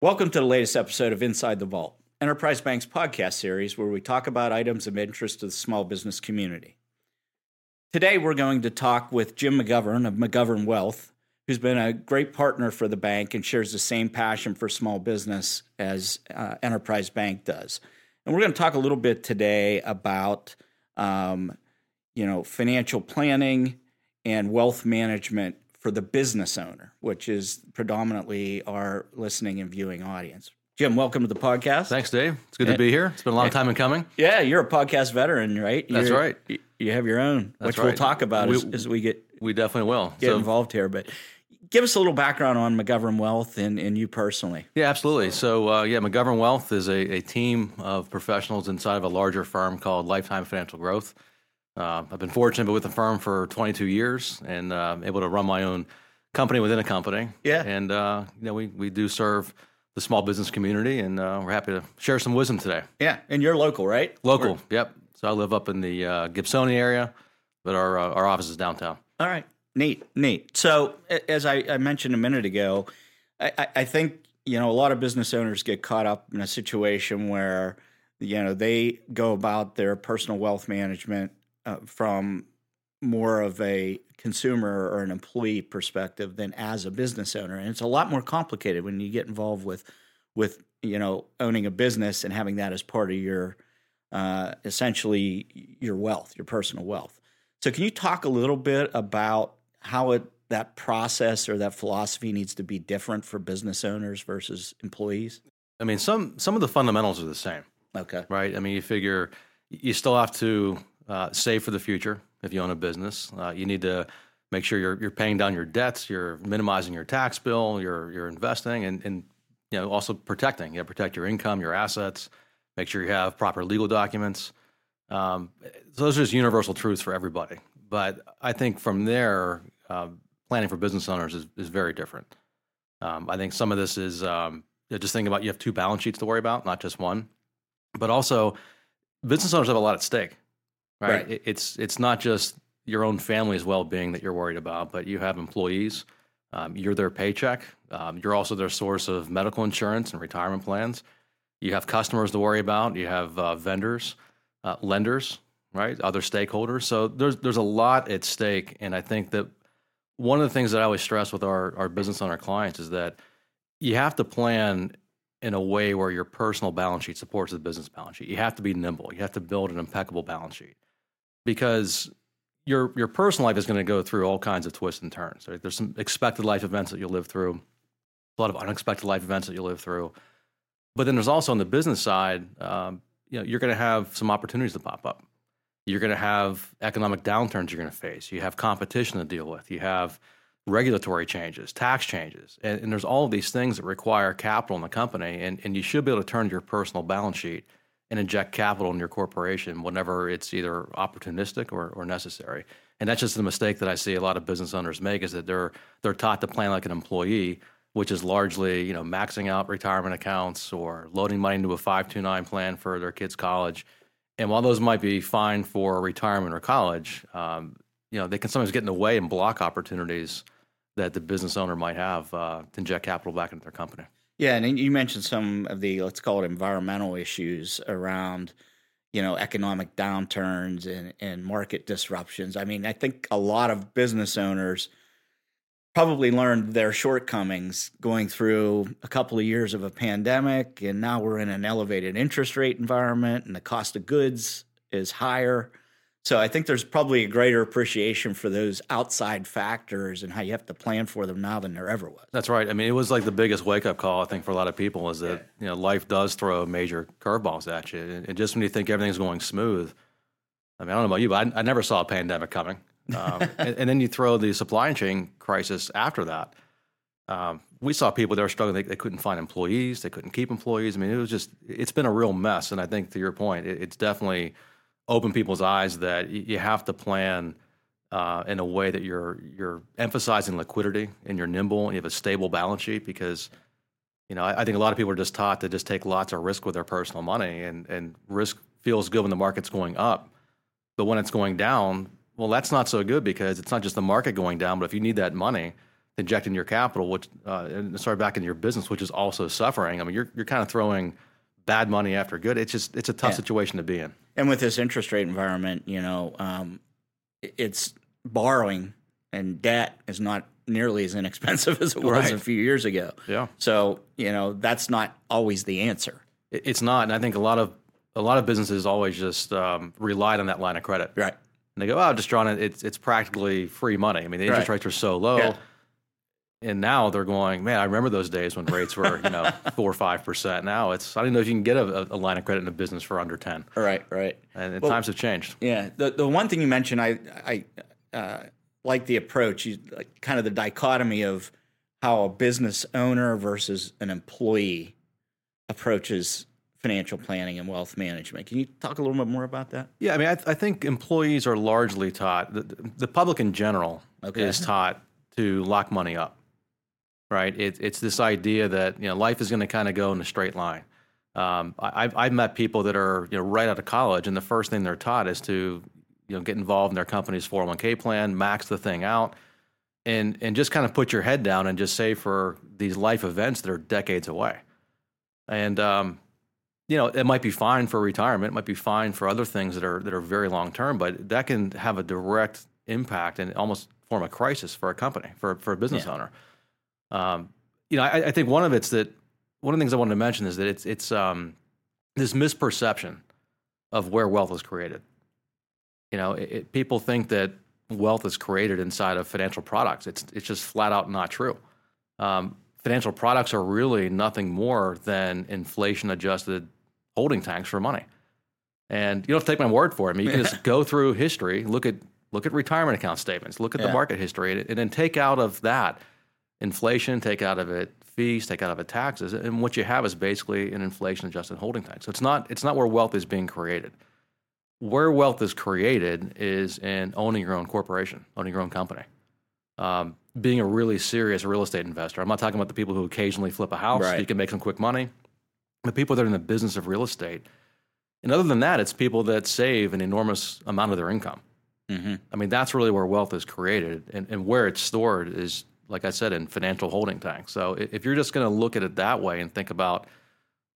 Welcome to the latest episode of Inside the Vault, Enterprise Bank's podcast series where we talk about items of interest to the small business community. Today, we're going to talk with Jim McGovern of McGovern Wealth, who's been a great partner for the bank and shares the same passion for small business as uh, Enterprise Bank does. And we're going to talk a little bit today about, um, you know, financial planning and wealth management for the business owner, which is predominantly our listening and viewing audience. Jim, welcome to the podcast. Thanks, Dave. It's good to be here. It's been a long time in coming. Yeah, you're a podcast veteran, right? That's You're- right. You have your own, That's which we'll talk about We- as, as we get We definitely will. get So- involved here. But give us a little background on McGovern Wealth and, and you personally. Yeah, absolutely. So, uh, yeah, McGovern Wealth is a, a team of professionals inside of a larger firm called Lifetime Financial Growth. Uh, I've been fortunate to be with the firm for 22 years and uh, able to run my own company within a company. Yeah. And, uh, you know, we, we do serve the small business community, and uh, we're happy to share some wisdom today. Yeah, and you're local, right? Local, yep. So I live up in the uh, Gibsonia area, but our, uh, our office is downtown. All right, neat, neat. So as I, I mentioned a minute ago, I, I- I think you know a lot of business owners get caught up in a situation where you know they go about their personal wealth management uh, from more of a consumer or an employee perspective than as a business owner, and it's a lot more complicated when you get involved with with you know owning a business and having that as part of your uh, essentially your wealth, your personal wealth. So, can you talk a little bit about how it that process or that philosophy needs to be different for business owners versus employees? I mean, some some of the fundamentals are the same. Okay. right? I mean, you figure you still have to uh, save for the future if you own a business. Uh, you need to make sure you're you're paying down your debts, you're minimizing your tax bill, you're you're investing, and and you know also protecting. You protect your income, your assets. Make sure you have proper legal documents. Um, so those are just universal truths for everybody. But I think from there, uh, planning for business owners is, is very different. Um, I think some of this is um, just thinking about you have two balance sheets to worry about, not just one but also business owners have a lot at stake right, Right. It- it's it's not just your own family's well-being that you're worried about but you have employees. Um, you're their paycheck. Um, you're also their source of medical insurance and retirement plans. You have customers to worry about. You have uh, vendors uh, lenders right? Other stakeholders. So there's there's a lot at stake. And i think that one of the things that i always stress with our, our business our clients is that you have to plan in a way where your personal balance sheet supports the business balance sheet. You have to be nimble. You have to build an impeccable balance sheet because your your personal life is going to go through all kinds of twists and turns. Right? There's some expected life events that you'll live through, a lot of unexpected life events that you'll live through. But then there's also on the business side, um, you know, you're going to have some opportunities to pop up. You're going to have economic downturns you're going to face. You have competition to deal with. You have regulatory changes, tax changes, and, and there's all of these things that require capital in the company, and, and you should be able to turn your personal balance sheet and inject capital in your corporation whenever it's either opportunistic or, or necessary. And that's just the mistake that I see a lot of business owners make is that they're they're taught to plan like an employee, which is largely you know maxing out retirement accounts or loading money into a five two nine plan for their kids' college. And while those might be fine for retirement or college, um, you know they can sometimes get in the way and block opportunities that the business owner might have uh, to inject capital back into their company. Yeah, and you mentioned some of the let's call it environmental issues around you know economic downturns and, and market disruptions. I mean, I think a lot of business owners probably learned their shortcomings going through a couple of years of a pandemic, and now we're in an elevated interest rate environment, and the cost of goods is higher. So I think there's probably a greater appreciation for those outside factors and how you have to plan for them now than there ever was. That's right. I mean, it was like the biggest wake up call I think for a lot of people is that you know life does throw major curveballs at you, and, and just when you think everything's going smooth, I mean, I don't know about you, but I, I never saw a pandemic coming, um, and, and then you throw the supply chain crisis after that. Um, we saw people that were struggling; they, they couldn't find employees, they couldn't keep employees. I mean, it was just it's been a real mess, and I think to your point, it, it's definitely opened people's eyes that you have to plan uh, in a way that you're you're emphasizing liquidity and you're nimble and you have a stable balance sheet because you know I, I think a lot of people are just taught to just take lots of risk with their personal money and and risk feels good when the market's going up, but when it's going down, Well, that's not so good because it's not just the market going down, but if you need that money to inject in your capital, which uh, and start back into your business, which is also suffering. I mean, you're you're kind of throwing bad money after good. It's just it's a tough Yeah. situation to be in. And with this interest rate environment, you know, um, it's borrowing and debt is not nearly as inexpensive as it was Right. a few years ago. Yeah. So, you know, that's not always the answer. It's not, and I think a lot of a lot of businesses always just um, relied on that line of credit. Right. And they go, "Oh, just drawing it. It's it's practically free money. I mean, the interest Right. rates are so low." Yeah. And now they're going, man. I remember those days when rates were, you know, four or five percent. Now it's I don't know if you can get a, a line of credit in a business for under ten. Right. Right. And, Well- times have changed. Yeah. The the one thing you mentioned, I I uh, like the approach, you, like kind of the dichotomy of how a business owner versus an employee approaches financial planning and wealth management. Can you talk a little bit more about that? Yeah, I mean, I, I think employees are largely taught, the, the public in general Okay. is taught to lock money up, right? It, it's this idea that you know life is going to kind of go in a straight line. Um, I, I've, I've met people that are you know right out of college, and the first thing they're taught is to you know get involved in their company's 401k plan, max the thing out, and and just kind of put your head down and just save for these life events that are decades away. And um, you know, it might be fine for retirement. It might be fine for other things that are that are very long term, but that can have a direct impact and almost form a crisis for a company, for for a business Yeah. owner. Um, you know, I, I think one of it's that one of the things I wanted to mention is that it's it's um, this misperception of where wealth is created. You know, it, it, people think that wealth is created inside of financial products. It's it's just flat out not true. Um, financial products are really nothing more than inflation adjusted holding tanks for money. And you don't have to take my word for it. I mean, you can just go through history, look at look at retirement account statements, look at the market history, and, and then take out of that inflation, take out of it fees, take out of it taxes, and what you have is basically an inflation adjusted holding tank. So it's not it's not where wealth is being created. Where wealth is created is in owning your own corporation, owning your own company. Um, being a really serious real estate investor. I'm not talking about the people who occasionally flip a house. Right. You can make some quick money. The people that are in the business of real estate. And other than that, it's people that save an enormous amount of their income. Mm-hmm. I mean, that's really where wealth is created, and, and where it's stored is, like I said, in financial holding tanks. So if you're just going to look at it that way and think about,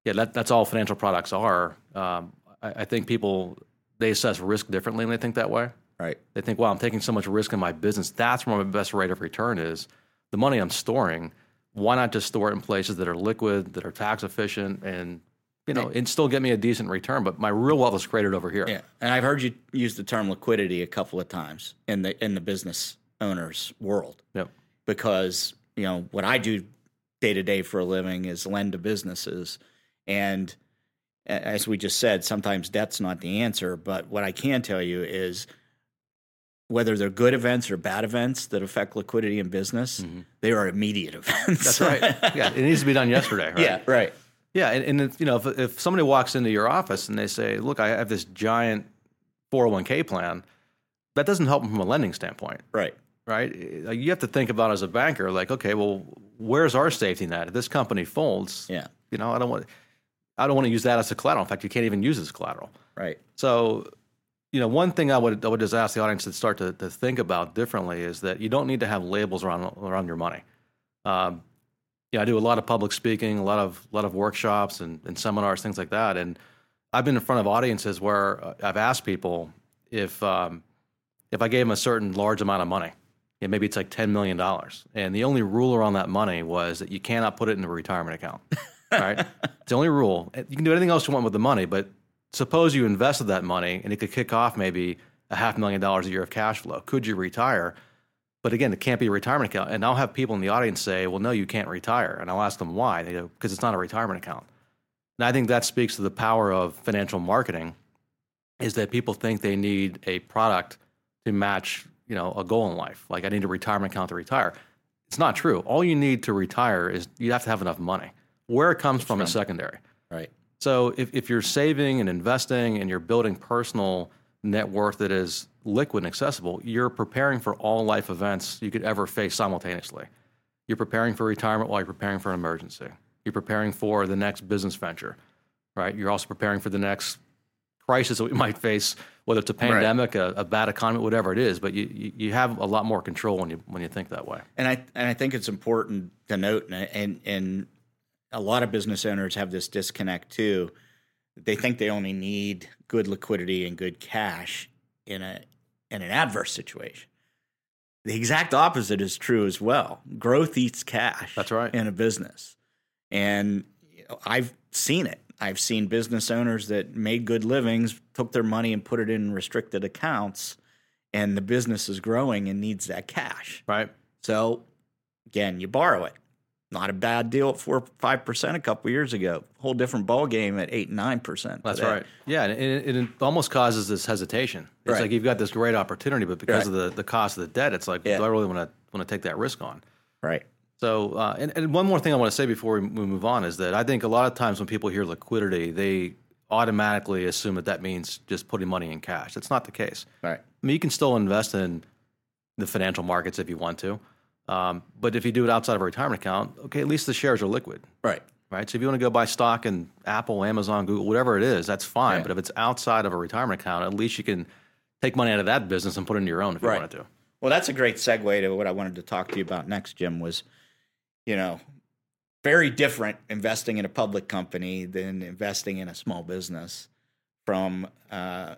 yeah, that, that's all financial products are. Um, I, I think people they assess risk differently when they think that way. Right. They think, well, I'm taking so much risk in my business. That's where my best rate of return is. The money I'm storing, why not just store it in places that are liquid, that are tax efficient, and you know, and still get me a decent return? But my real wealth is created over here. Yeah, and I've heard you use the term liquidity a couple of times in the in the business owners world Yep. Because you know what I do day to day for a living is lend to businesses, and as we just said, sometimes debt's not the answer. But what I can tell you is whether they're good events or bad events that affect liquidity in business, mm-hmm. they are immediate events. That's right. yeah, it needs to be done yesterday. Right? yeah, right. Yeah, and, and if, you know, if, if somebody walks into your office and they say, "Look, I have this giant 401k plan," that doesn't help them from a lending standpoint, Right. Right? Like, You have to think about as a banker, like, okay, well, where's our safety net? If this company folds, Yeah. you know, I don't want, I don't want to use that as a collateral. In fact, you can't even use it as collateral. Right. So, you know, one thing I would I would just ask the audience to start to, to think about differently is that you don't need to have labels around around your money. Um, you know, I do a lot of public speaking, a lot of lot of workshops and, and seminars, things like that. And I've been in front of audiences where uh, I've asked people if um, if I gave them a certain large amount of money, yeah, maybe it's like ten million dollars, and the only rule around that money was that you cannot put it in a retirement account. right? It's the only rule. You can do anything else you want with the money, but suppose you invested that money and it could kick off maybe a half million dollars a year of cash flow. Could you retire? But again, it can't be a retirement account. And I'll have people in the audience say, well, no, you can't retire. And I'll ask them why. They go, because it's not a retirement account. And I think that speaks to the power of financial marketing is that people think they need a product to match, you know, a goal in life. Like I need a retirement account to retire. It's not true. All you need to retire is you have to have enough money. Where it comes from is secondary. Right. So if, if you're saving and investing and you're building personal net worth that is liquid and accessible, you're preparing for all life events you could ever face simultaneously. You're preparing for retirement while you're preparing for an emergency. You're preparing for the next business venture, right? You're also preparing for the next crisis that we might face whether it's a pandemic, right. a, a, bad economy, whatever it is. But you, you, you have a lot more control when you when you think that way. And I and I think it's important to note, and and, and a lot of business owners have this disconnect too. They think they only need good liquidity and good cash in a in an adverse situation. The exact opposite is true as well. Growth eats cash. That's right. In a business. And I've seen it. I've seen business owners that made good livings, took their money and put it in restricted accounts, and the business is growing and needs that cash. Right. So, again, you borrow it. Not a bad deal at four five percent a couple years ago. Whole different ball game at eight nine percent. That's right. Yeah, and it, it, almost causes this hesitation. It's right. like you've got this great opportunity, but because right. of the, the cost of the debt, it's like, yeah. do I really want to want to take that risk on? Right. So, uh, and, and one more thing I want to say before we move on is that I think a lot of times when people hear liquidity, they automatically assume that that means just putting money in cash. That's not the case. Right. I mean, you can still invest in the financial markets if you want to. Um, but if you do it outside of a retirement account, okay, at least the shares are liquid. Right. Right. So if you want to go buy stock in Apple, Amazon, Google, whatever it is, that's fine. But if it's outside of a retirement account, at least you can take money out of that business and put it into your own if right. you wanted to. Well, that's a great segue to what I wanted to talk to you about next, Jim, was, you know, very different investing in a public company than investing in a small business from uh,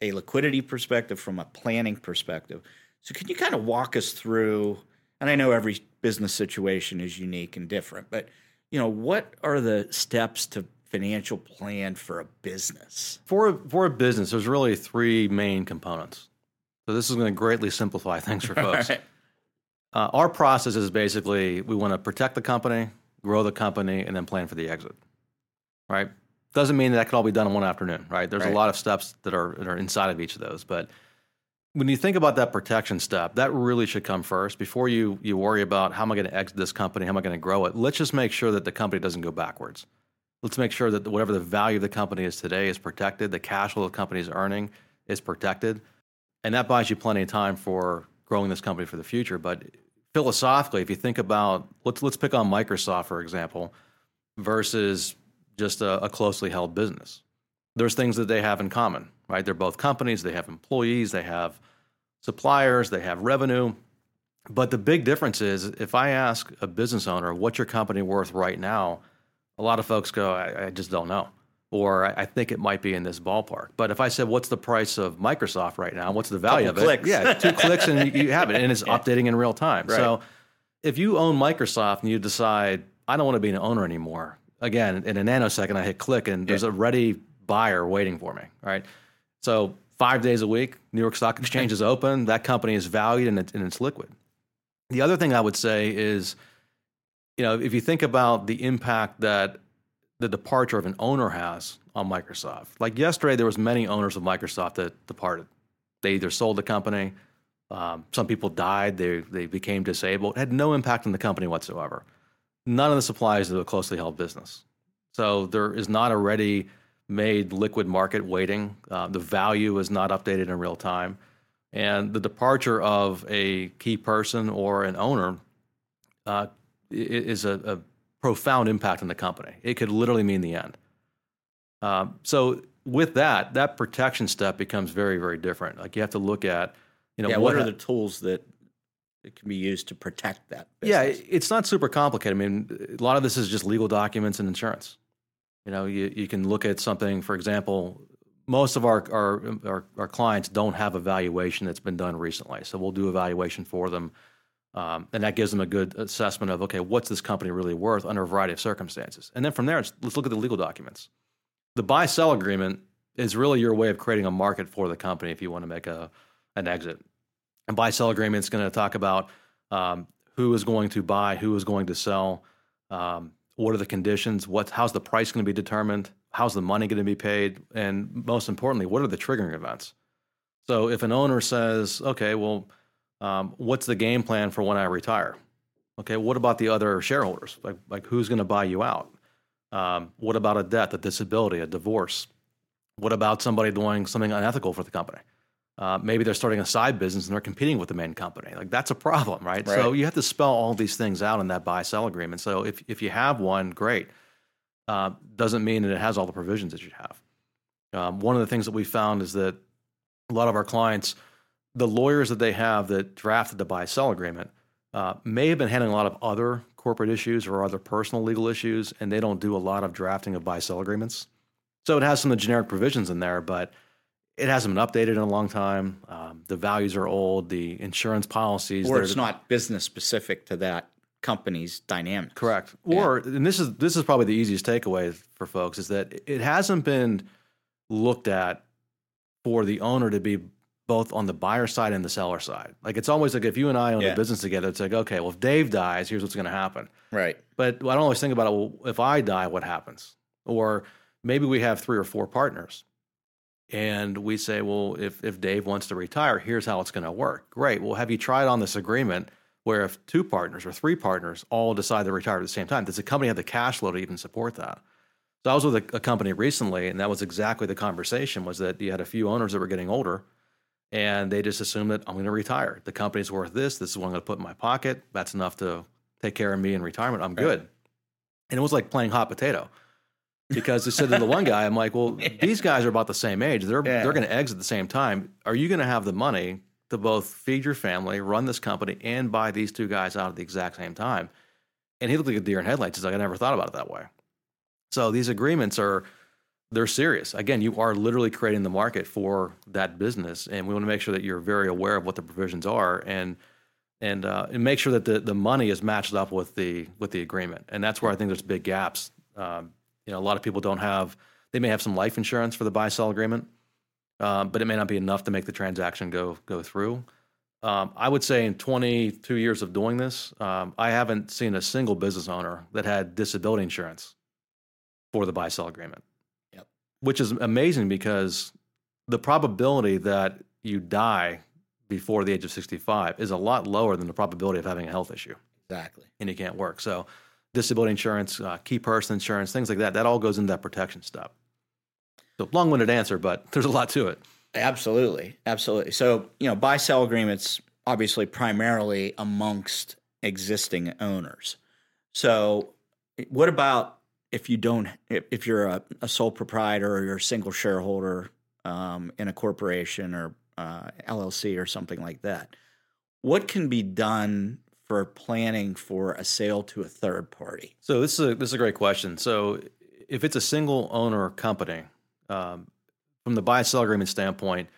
a liquidity perspective, from a planning perspective. So, can you kind of walk us through and I know every business situation is unique and different, but you know, what are the steps to financial plan for a business? For for a business, there's really three main components. So this is going to greatly simplify things for folks. Right. Uh, our process is basically we want to protect the company, grow the company, and then plan for the exit. Right? Doesn't mean that, that could all be done in one afternoon. Right? There's right. a lot of steps that are that are inside of each of those, but when you think about that protection step, that really should come first before you you worry about how am I going to exit this company, how am I going to grow it. Let's just make sure that the company doesn't go backwards. Let's make sure that whatever the value of the company is today is protected, the cash flow the company is earning is protected, and that buys you plenty of time for growing this company for the future. But philosophically, if you think about let's let's pick on Microsoft for example, versus just a, a closely held business. There's things that they have in common right? They're both companies, they have employees, they have suppliers, they have revenue. But the big difference is if I ask a business owner, what's your company worth right now? A lot of folks go, I, I just don't know. Or I, think it might be in this ballpark. But if I said, what's the price of Microsoft right now? What's the value Couple of it? Clicks. Yeah, two clicks and you have it. And it's updating in real time. Right. So if you own Microsoft and you decide, I don't want to be an owner anymore, again, in a nanosecond, I hit click and there's yeah. a ready buyer waiting for me, right? So five days a week, New York Stock Exchange is open. That company is valued and, and it's liquid. The other thing I would say is, you know, if you think about the impact that the departure of an owner has on Microsoft. Like yesterday, there was many owners of Microsoft that departed. They either sold the company, um, some people died, they they became disabled. It had no impact on the company whatsoever. None of this applies to a closely held business. So there is not a ready made liquid market waiting. Uh, the value is not updated in real time. And the departure of a key person or an owner uh, is a, a, profound impact on the company. It could literally mean the end. Uh, so with that, that protection step becomes very, very different. Like you have to look at, you know, yeah, what, what are the tools that it can be used to protect that? Business? Yeah, it's not super complicated. I mean, a lot of this is just legal documents and insurance. You know, you, you can look at something, for example, most of our, our, our, our, clients don't have a valuation that's been done recently. So we'll do a valuation for them. Um, and that gives them a good assessment of, okay, what's this company really worth under a variety of circumstances? And then from there, let's look at the legal documents. The buy sell agreement is really your way of creating a market for the company if you want to make a, an exit. A buy sell agreement is going to talk about um, who is going to buy, who is going to sell, um, what are the conditions? What, how's the price going to be determined? How's the money going to be paid? And most importantly, what are the triggering events? So if an owner says, okay, well, um, what's the game plan for when I retire? Okay, what about the other shareholders? Like, like who's going to buy you out? Um, what about a death, a disability, a divorce? What about somebody doing something unethical for the company? Uh, maybe they're starting a side business and they're competing with the main company. Like that's a problem, right? right? So you have to spell all these things out in that buy sell agreement. So if if you have one, great. Uh, doesn't mean that it has all the provisions that you have. Um, one of the things that we found is that a lot of our clients, the lawyers that they have that drafted the buy sell agreement uh, may have been handling a lot of other corporate issues or other personal legal issues, and they don't do a lot of drafting of buy sell agreements. So it has some of the generic provisions in there, but it hasn't been updated in a long time. Um, the values are old. The insurance policies, or it's not business specific to that company's dynamic. Correct. Yeah. Or and this is this is probably the easiest takeaway for folks is that it hasn't been looked at for the owner to be both on the buyer side and the seller side. Like it's always like if you and I own yeah. a business together, it's like okay, well if Dave dies, here's what's going to happen. Right. But I don't always think about it. Well, if I die, what happens? Or maybe we have three or four partners, and we say, well, if if Dave wants to retire, here's how it's going to work. Great. Well, have you tried on this agreement? Where if two partners or three partners all decide to retire at the same time, does the company have the cash flow to even support that? So I was with a, a company recently, and that was exactly the conversation: was that you had a few owners that were getting older, and they just assume that I'm going to retire. The company's worth this. This is what I'm going to put in my pocket. That's enough to take care of me in retirement. I'm good. And it was like playing hot potato because they said to the one guy, I'm like, well, yeah. these guys are about the same age. They're yeah. they're going to exit at the same time. Are you going to have the money to both feed your family, run this company, and buy these two guys out at the exact same time? And he looked like a deer in headlights. He's like, I never thought about it that way. So these agreements are they're serious. Again, you are literally creating the market for that business, and we want to make sure that you're very aware of what the provisions are and and uh, and make sure that the, the money is matched up with the with the agreement. And that's where I think there's big gaps. Um, you know, a lot of people don't have. They may have some life insurance for the buy sell agreement, um, but it may not be enough to make the transaction go go through. Um, I would say in 22 years of doing this, um, I haven't seen a single business owner that had disability insurance for the buy sell agreement. Which is amazing because the probability that you die before the age of 65 is a lot lower than the probability of having a health issue. Exactly. And you can't work. So, disability insurance, uh, key person insurance, things like that, that all goes into that protection step. So, long winded answer, but there's a lot to it. Absolutely. Absolutely. So, you know, buy sell agreements, obviously, primarily amongst existing owners. So, what about if you don't, if you're a, a sole proprietor or you're a single shareholder um, in a corporation or uh, LLC or something like that. What can be done for planning for a sale to a third party? So this is a, this is a great question. So if it's a single owner company, um, from the buy sell agreement standpoint,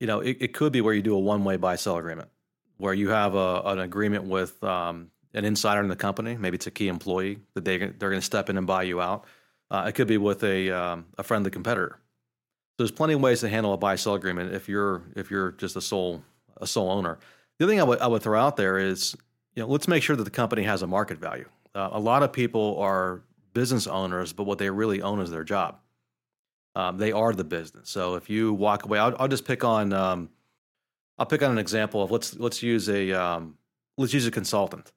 you know it, it, could be where you do a one way buy sell agreement, where you have a, an agreement with um, an insider in the company, maybe it's a key employee that they they're going to step in and buy you out. Uh, it could be with a um, a friendly competitor So there's plenty of ways to handle a buy sell agreement if you're if you're just a sole a sole owner. The other thing I would I would throw out there is you know let's make sure that the company has a market value. Uh, a lot of people are business owners, but what they really own is their job. Um, they are the business. So if you walk away, I'll, I'll just pick on um, I'll pick on an example of let's let's use a um, let's use a consultant,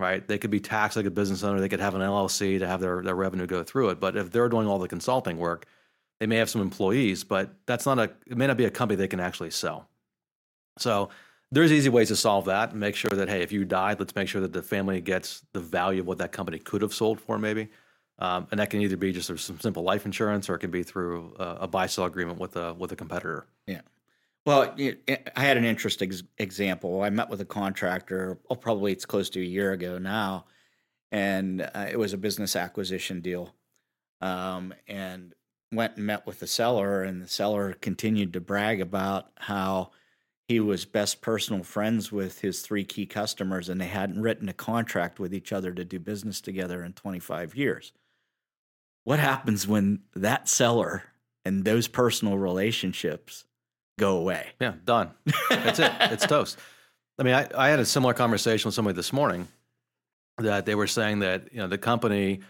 right? They could be taxed like a business owner. They could have an LLC to have their their revenue go through it. But if they're doing all the consulting work, they may have some employees, but that's not a it may not be a company they can actually sell. So there's easy ways to solve that and make sure that hey, if you died, let's make sure that the family gets the value of what that company could have sold for, maybe. Um, and that can either be just some simple life insurance, or it can be through a, a buy sell agreement with a with a competitor. Yeah. Well, I had an interesting example. I met with a contractor. Oh, probably it's close to a year ago now, and uh, it was a business acquisition deal. Um, and went and met with the seller, and the seller continued to brag about how he was best personal friends with his three key customers, and they hadn't written a contract with each other to do business together in 25 years. What happens when that seller and those personal relationships go away? Yeah, done. That's it. It's toast. I mean, I, I had a similar conversation with somebody this morning that they were saying that you know the company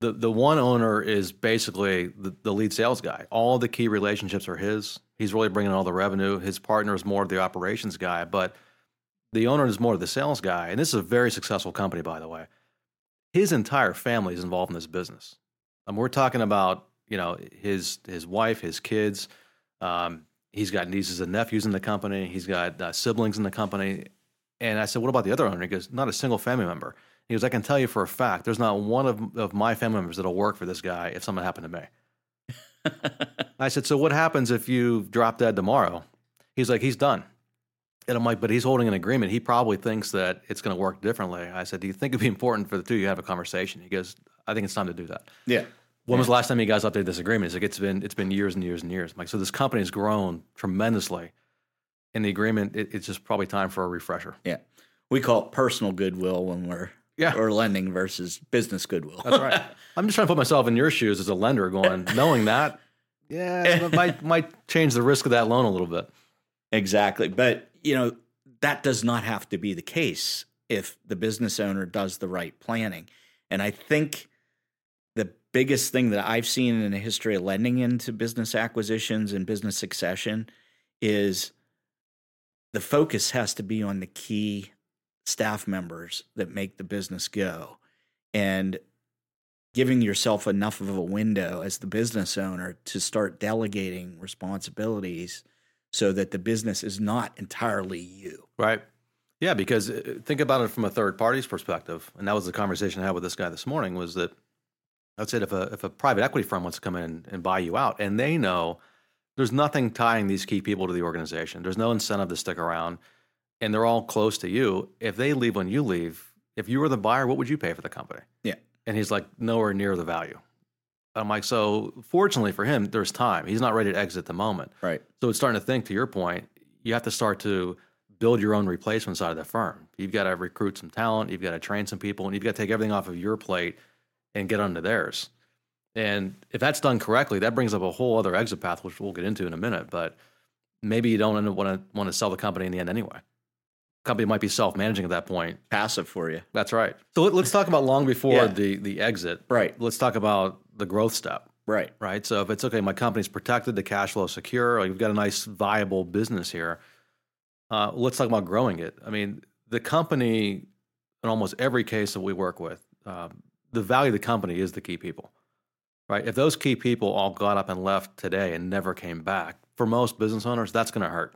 the the one owner is basically the, the lead sales guy. All the key relationships are his. He's really bringing all the revenue. His partner is more of the operations guy, but the owner is more of the sales guy. And this is a very successful company, by the way. His entire family is involved in this business. Um, we're talking about you know his his wife, his kids. Um, he's got nieces and nephews in the company. He's got uh, siblings in the company. And I said, "What about the other owner?" He goes, "Not a single family member." He goes, I can tell you for a fact, there's not one of, of my family members that'll work for this guy if something happened to me. I said, So what happens if you drop dead tomorrow? He's like, he's done. And I'm like, but he's holding an agreement. He probably thinks that it's going to work differently. I said, do you think it'd be important for the two of you to have a conversation? He goes, I think it's time to do that. Yeah. When was the last time you guys updated this agreement? He's like, it's been it's been years and years and years. I'm like, so this company has grown tremendously. In the agreement, it, it's just probably time for a refresher. Yeah. We call it personal goodwill when we're Yeah. or lending versus business goodwill. That's right. I'm just trying to put myself in your shoes as a lender, going, knowing that, yeah, it might might change the risk of that loan a little bit. Exactly. But, you know, that does not have to be the case if the business owner does the right planning. And I think biggest thing that I've seen in the history of lending into business acquisitions and business succession is the focus has to be on the key staff members that make the business go. And giving yourself enough of a window as the business owner to start delegating responsibilities so that the business is not entirely you. Right. Yeah, because uh, think about it from a third party's perspective, and that was the conversation I had with this guy this morning. Was that I'd say if a if a private equity firm wants to come in and buy you out, and they know there's nothing tying these key people to the organization, there's no incentive to stick around, and they're all close to you. If they leave when you leave, if you were the buyer, what would you pay for the company? Yeah. And he's like nowhere near the value. I'm like, so fortunately for him, there's time. He's not ready to exit the moment. Right. So it's starting to think, to your point, you have to start to build your own replacement side of the firm. You've got to recruit some talent, you've got to train some people, and you've got to take everything off of your plate and get onto theirs. And if that's done correctly, that brings up a whole other exit path, which we'll get into in a minute. But maybe you don't want to want to sell the company in the end anyway. Company might be self managing at that point. Passive for you. That's right. So let, us talk about long before Yeah. the the exit. Right. Let's talk about the growth step Right. right? So if it's okay, my company's protected, the cash flow is secure, like you've got a nice viable business here. Uh, let's talk about growing it. I mean, the company, in almost every case that we work with, um, the value of the company is the key people, right? If those key people all got up and left today and never came back, for most business owners, that's going to hurt.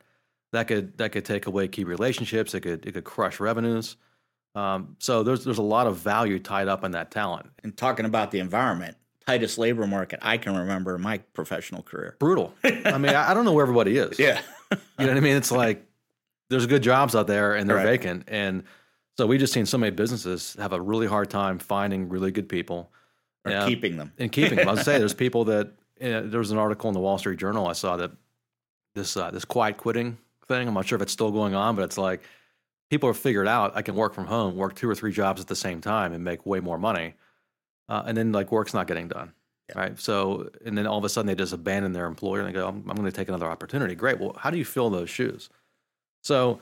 That could that could take away key relationships. It could it could crush revenues. Um, so there's there's a lot of value tied up in that talent. And talking about the environment, tightest labor market I can remember in my professional career. Brutal. I mean, I, don't know where everybody is. Yeah. You know what I mean? It's like there's good jobs out there and they're Right. vacant. And so we just seen so many businesses have a really hard time finding really good people or Yeah. keeping them. and keeping them. I was say there's people that uh, there was an article in the Wall Street Journal I saw that this uh, this quiet quitting thing. I'm not sure if it's still going on, but it's like people have figured out I can work from home, work two or three jobs at the same time, and make way more money. Uh, and then like work's not getting done. Yeah. Right. So, and then all of a sudden they just abandon their employer and they go, I'm, I'm going to take another opportunity. Great. Well, how do you fill those shoes? So,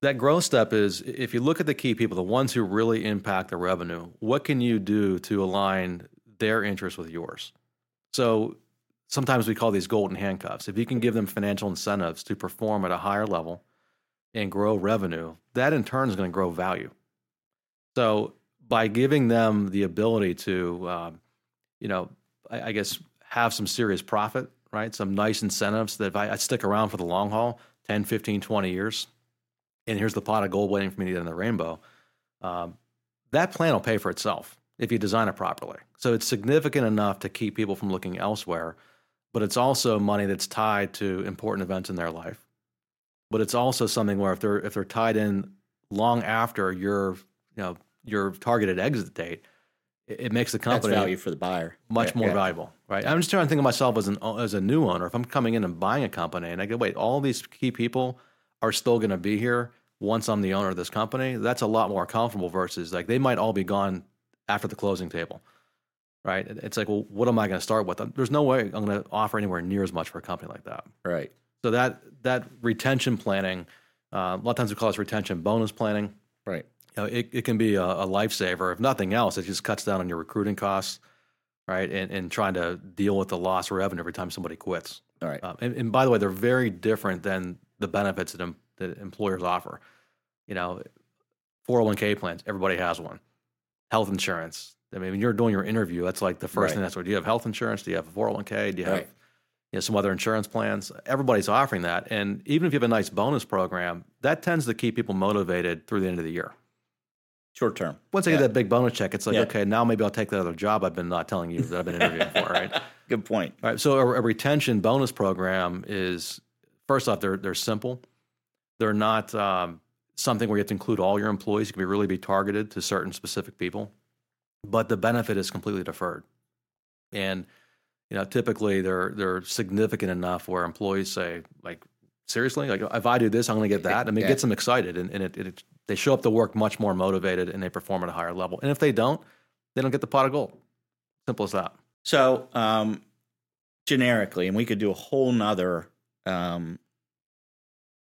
that growth step is if you look at the key people, the ones who really impact the revenue, what can you do to align their interests with yours? So, sometimes we call these golden handcuffs. If you can give them financial incentives to perform at a higher level and grow revenue, that in turn is going to grow value. So, by giving them the ability to, um, you know, I, I guess have some serious profit, right? Some nice incentives that if I, I stick around for the long haul, 10, 15, 20 years, and here's the pot of gold waiting for me to get in the rainbow, um, that plan will pay for itself if you design it properly. So it's significant enough to keep people from looking elsewhere, but it's also money that's tied to important events in their life. But it's also something where if they're if they're tied in long after your you know your targeted exit date, it, it makes the That's company value for the buyer. much Yeah, more yeah. valuable, right? I'm just trying to think of myself as an as a new owner. If I'm coming in and buying a company, and I go, wait, all these key people are still going to be here once I'm the owner of this company. That's a lot more comfortable versus like they might all be gone after the closing table, right? It's like, well, what am I going to start with? There's no way I'm going to offer anywhere near as much for a company like that. Right. So that that retention planning, uh, a lot of times we call this retention bonus planning Right. you know, it, it can be a, a lifesaver. If nothing else, it just cuts down on your recruiting costs, right? And, and trying to deal with the loss of revenue every time somebody quits. All right. Um, and, and by the way, they're very different than the benefits that, em, that employers offer. You know, 401k plans, everybody has one. Health insurance. I mean, when you're doing your interview, that's like the first Right. thing that's what do you have health insurance? Do you have a 401k? Do you have Right. you know, some other insurance plans? Everybody's offering that. And even if you have a nice bonus program, that tends to keep people motivated through the end of the year Short term. once I Yeah. get that big bonus check, it's like, Yeah. okay, now maybe I'll take that other job I've been not telling you that I've been interviewing for, right? Good point. right. So a, a retention bonus program is first off, they're they're simple. They're not um, something where you have to include all your employees. It can be really be targeted to certain specific people, but the benefit is completely deferred. And you know, typically they're they're significant enough where employees say, like, seriously, like if I do this, I'm going to get that. I mean, Yeah. gets them excited, and, and it, it they show up to work much more motivated, and they perform at a higher level. And if they don't, they don't get the pot of gold. Simple as that. So, um, generically, and we could do a whole nother, um,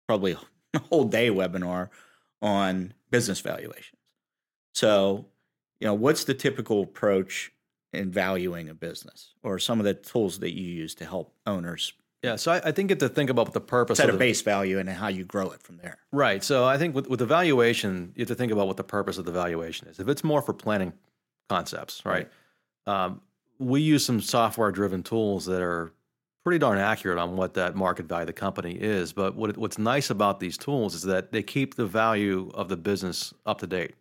probably a whole day webinar on business valuations. So, you know, what's the typical approach in valuing a business, or some of the tools that you use to help owners Yeah, so I, I think you have to think about the purpose set of a the, base value and how you grow it from there? Right. So I think with, with the valuation, you have to think about what the purpose of the valuation is. If it's more for planning concepts, right? Um, we use some software driven tools that are pretty darn accurate on what that market value of the company is. But what, what's nice about these tools is that they keep the value of the business up to date.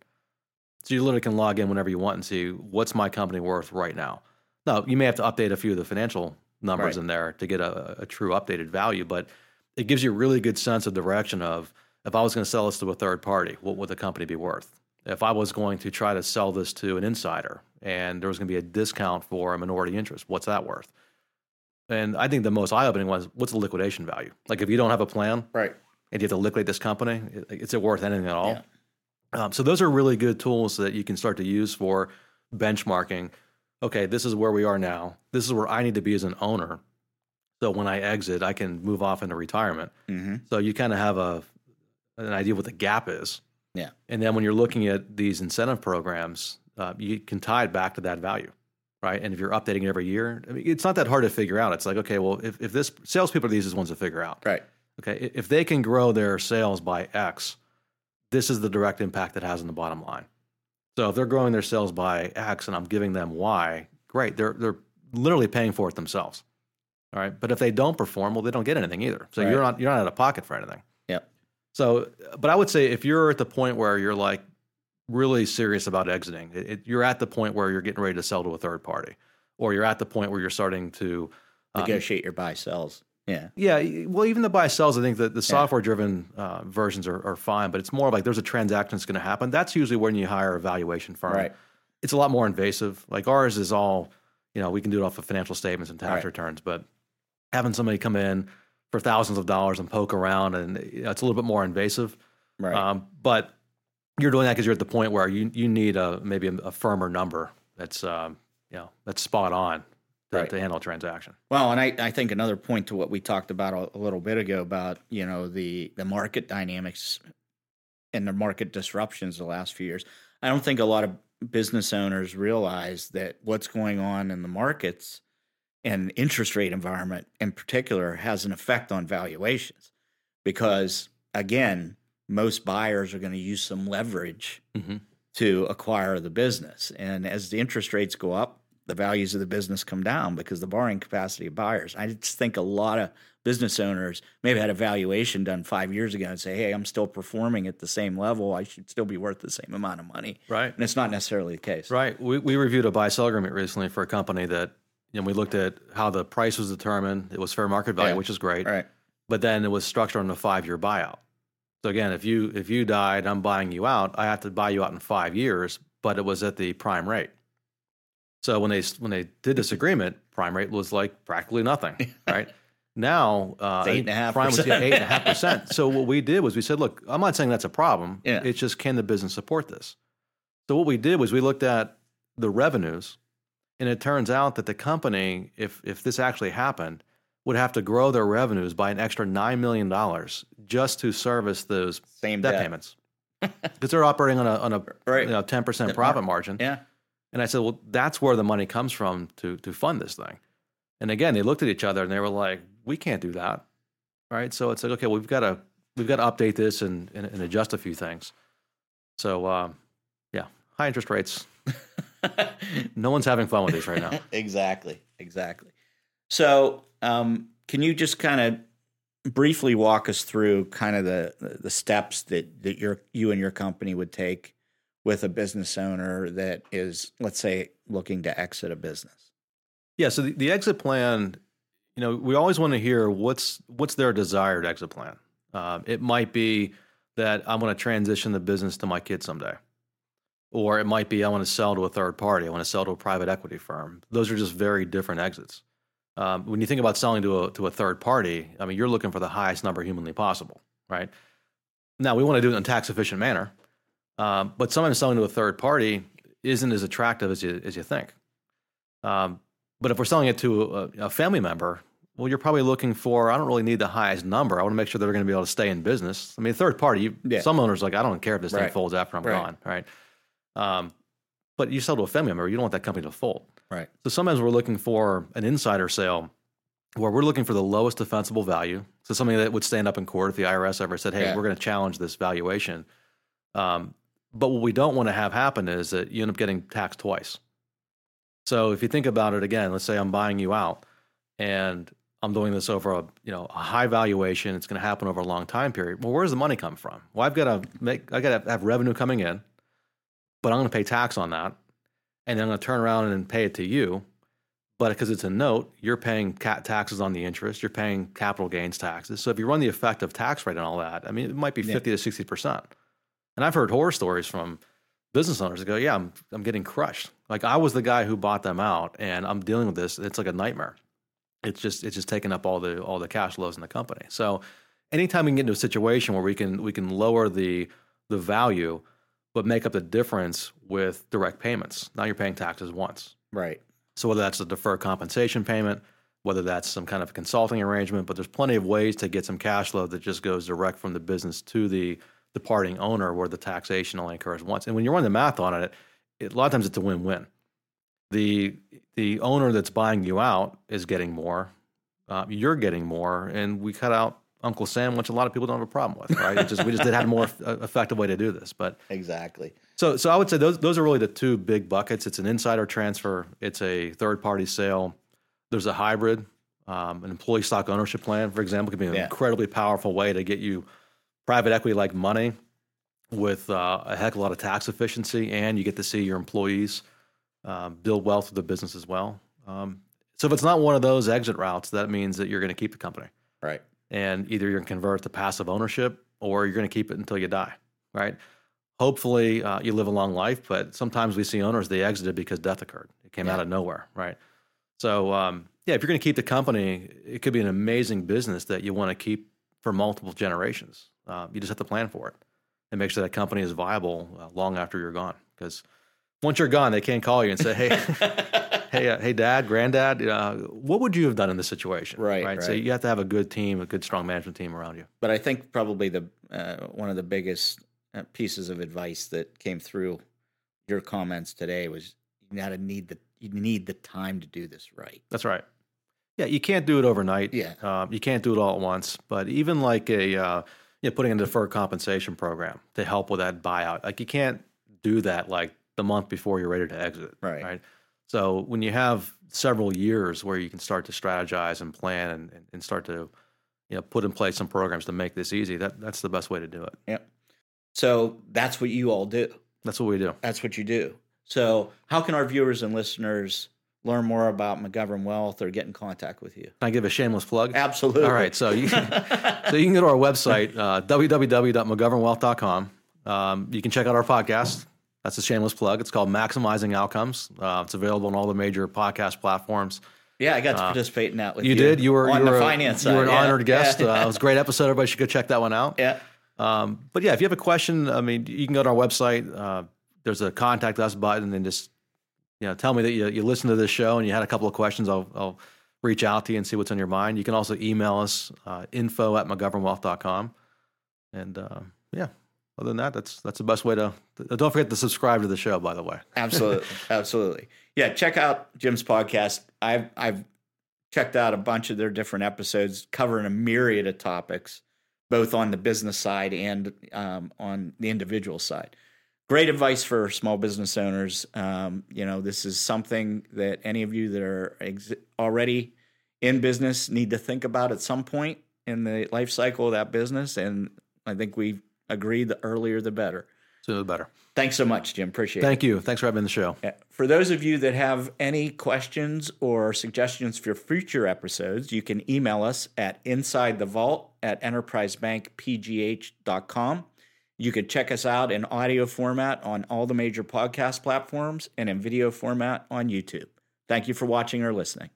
So you literally can log in whenever you want and see what's my company worth right now. Now, you may have to update a few of the financial numbers Right. in there to get a, a true updated value, but it gives you a really good sense of direction of if I was going to sell this to a third party, what would the company be worth? If I was going to try to sell this to an insider and there was going to be a discount for a minority interest, what's that worth? And I think the most eye opening was what's the liquidation value? Like if you don't have a plan Right. and you have to liquidate this company, is it worth anything at all? Yeah. Um, so those are really good tools that you can start to use for benchmarking. Okay, this is where we are now. This is where I need to be as an owner. So when I exit, I can move off into retirement. Mm-hmm. So you kind of have a an idea of what the gap is. Yeah. And then when you're looking at these incentive programs, uh, you can tie it back to that value, right? And if you're updating it every year, I mean, it's not that hard to figure out. It's like, okay, well, if, if this salespeople are the easiest ones to figure out. Right. Okay, if they can grow their sales by X, this is the direct impact it has on the bottom line. So if they're growing their sales by X and I'm giving them Y, great. They're they're literally paying for it themselves. All right. But if they don't perform, well, they don't get anything either. So Right. you're not you're not out of pocket for anything. Yep. So, but I would say if you're at the point where you're like really serious about exiting, it, it- you're at the point where you're getting ready to sell to a third party, or you're at the point where you're starting to um, Negotiate your buy sells. Yeah. yeah, well, even the buy sells, I think that the software driven uh, versions are, are fine, but it's more like there's a transaction that's going to happen. That's usually when you hire a valuation firm. Right. It's a lot more invasive. Like ours is all, you know, we can do it off of financial statements and tax Right. returns, but having somebody come in for thousands of dollars and poke around, and you know, it's a little bit more invasive. Right. Um, but you're doing that because you're at the point where you you need a maybe a, a firmer number that's um, you know that's spot on to, Right. to handle a transaction. Well, and I, I think another point to what we talked about a, a little bit ago about you know the the market dynamics and the market disruptions the last few years. I don't think a lot of business owners realize that what's going on in the markets and interest rate environment in particular has an effect on valuations because again most buyers are going to use some leverage Mhm. to acquire the business and as the interest rates go up the values of the business come down because the borrowing capacity of buyers i just think a lot of business owners maybe had a valuation done five years ago and say hey i'm still performing at the same level i should still be worth the same amount of money Right. and it's not necessarily the case Right. We, we reviewed a buy sell agreement recently for a company that, you know, we looked at how the price was determined. It was fair market value, Yeah. which is great. right But then it was structured on a five year buyout. So again, if you if you died, I'm buying you out. I have to buy you out in five years, but it was at the prime rate. So when they when they did this agreement, prime rate was like practically nothing. Right. Now, uh, eight and a half Prime was percent. eight and a half percent. So what we did was we said, look, I'm not saying that's a problem. Yeah. It's just can the business support this? So what we did was we looked at the revenues, and it turns out that the company, if if this actually happened, would have to grow their revenues by an extra nine million dollars just to service those same debt debt. payments, because they're operating on a on a Right. you know ten percent profit margin. yeah And I said, well, that's where the money comes from to to fund this thing. And again, they looked at each other and they were like, we can't do that, right? So it's like, okay, we've got to we've got to update this and and, and adjust a few things. So um, yeah, high interest rates. No one's having fun with these right now. exactly exactly so um, can you just kind of briefly walk us through kind of the the steps that that your you and your company would take with a business owner that is let's say looking to exit a business Yeah. So the, the exit plan, you know, we always want to hear what's what's their desired exit plan. Uh, it might be that I want to transition the business to my kids someday, or it might be I want to sell to a third party. I want to sell to a private equity firm. Those are just very different exits. Um, when you think about selling to a to a third party, I mean, you're looking for the highest number humanly possible, right? Now we want to do it in a tax efficient manner, um, but sometimes selling to a third party isn't as attractive as you as you think. Um, but if we're selling it to a, a, family member, well, you're probably looking for. I don't really need the highest number. I want to make sure they're going to be able to stay in business. I mean, third party. You, yeah. Some owners like I don't care if this right. thing folds after I'm right. gone, right? Um, but you sell to a family member, you don't want that company to fold, right? So sometimes we're looking for an insider sale where we're looking for the lowest defensible value. So something that would stand up in court if the IRS ever said, "Hey, yeah. we're going to challenge this valuation." Um, but what we don't want to have happen is that you end up getting taxed twice. So if you think about it again, let's say I'm buying you out and I'm doing this over a you know a high valuation. It's going to happen over a long time period. Well, where does the money come from? Well, I've got to make I got to have revenue coming in, but I'm going to pay tax on that, and then I'm going to turn around and pay it to you. But because it's a note, you're paying taxes on the interest. You're paying capital gains taxes. So if you run the effective tax rate and all that, I mean, it might be yeah. fifty to sixty percent. And I've heard horror stories from business owners that go, "Yeah, I'm I'm getting crushed. Like I was the guy who bought them out, and I'm dealing with this. It's like a nightmare. It's just it's just taking up all the all the cash flows in the company. So anytime we can get into a situation where we can we can lower the the value, but make up the difference with direct payments. Now you're paying taxes once, right? So whether that's a deferred compensation payment, whether that's some kind of consulting arrangement, but there's plenty of ways to get some cash flow that just goes direct from the business to the departing owner where the taxation only occurs once. And when you run the math on it, it, a lot of times it's a win-win. The the owner that's buying you out is getting more, uh, you're getting more, and we cut out Uncle Sam, which a lot of people don't have a problem with, right? just we just did have a more effective way to do this, but exactly. So so I would say those those are really the two big buckets. It's an insider transfer. It's a third party sale. There's a hybrid. Um, an employee stock ownership plan, for example, can be an yeah. incredibly powerful way to get you private equity like money with uh, a heck of a lot of tax efficiency, and you get to see your employees um, build wealth with the business as well. Um, so if it's not one of those exit routes, that means that you're going to keep the company, right? And either you're going to convert to passive ownership, or you're going to keep it until you die, right? Hopefully, uh, you live a long life, but sometimes we see owners they exited because death occurred. It came yeah. out of nowhere, right? So um, yeah, if you're going to keep the company, it could be an amazing business that you want to keep for multiple generations. Uh, you just have to plan for it and make sure that company is viable uh, long after you're gone. Because once you're gone, they can't call you and say, "Hey, hey, uh, hey, Dad, Granddad, uh, what would you have done in this situation?" Right, right, right. So you have to have a good team, a good, strong management team around you. But I think probably the uh, one of the biggest uh, pieces of advice that came through your comments today was you got to need the you need the time to do this right. That's right. Yeah, you can't do it overnight. Yeah, um, you can't do it all at once. But even like a uh, you know, putting in a deferred compensation program to help with that buyout. Like you can't do that like the month before you're ready to exit. Right. Right. So when you have several years where you can start to strategize and plan and, and start to, you know, put in place some programs to make this easy, that that's the best way to do it. Yep. So that's what you all do. That's what we do. That's what you do. So how can our viewers and listeners learn more about McGovern Wealth or get in contact with you? Can I give a shameless plug? Absolutely. All right. So you can, so you can go to our website, uh, www.mcgovernwealth.com. Um, you can check out our podcast. That's a shameless plug. It's called Maximizing Outcomes. Uh, it's available on all the major podcast platforms. Yeah, I got to uh, participate in that with you. You did. You were on you the were, finance You were an yeah. honored guest. Yeah. Uh, it was a great episode. Everybody should go check that one out. Yeah. Um, but yeah, if you have a question, I mean, you can go to our website. Uh, there's a contact us button, and just you know, tell me that you, you listened to this show and you had a couple of questions. I'll, I'll reach out to you and see what's on your mind. You can also email us uh, info at mcgovernwealth.com. And uh, yeah, other than that, that's that's the best way to. Don't forget to subscribe to the show, by the way. absolutely, absolutely. Yeah, check out Jim's podcast. I've I've checked out a bunch of their different episodes covering a myriad of topics, both on the business side and um, on the individual side great advice for small business owners. Um, you know, this is something that any of you that are ex- already in business need to think about at some point in the life cycle of that business. And I think we agreed the earlier the better. Sooner the better. Thanks so much, Jim. Appreciate Thank it. Thank you. Thanks for having the show. Yeah. For those of you that have any questions or suggestions for future episodes, you can email us at inside the vault at enterprisebankpgh.com. You can check us out in audio format on all the major podcast platforms and in video format on YouTube. Thank you for watching or listening.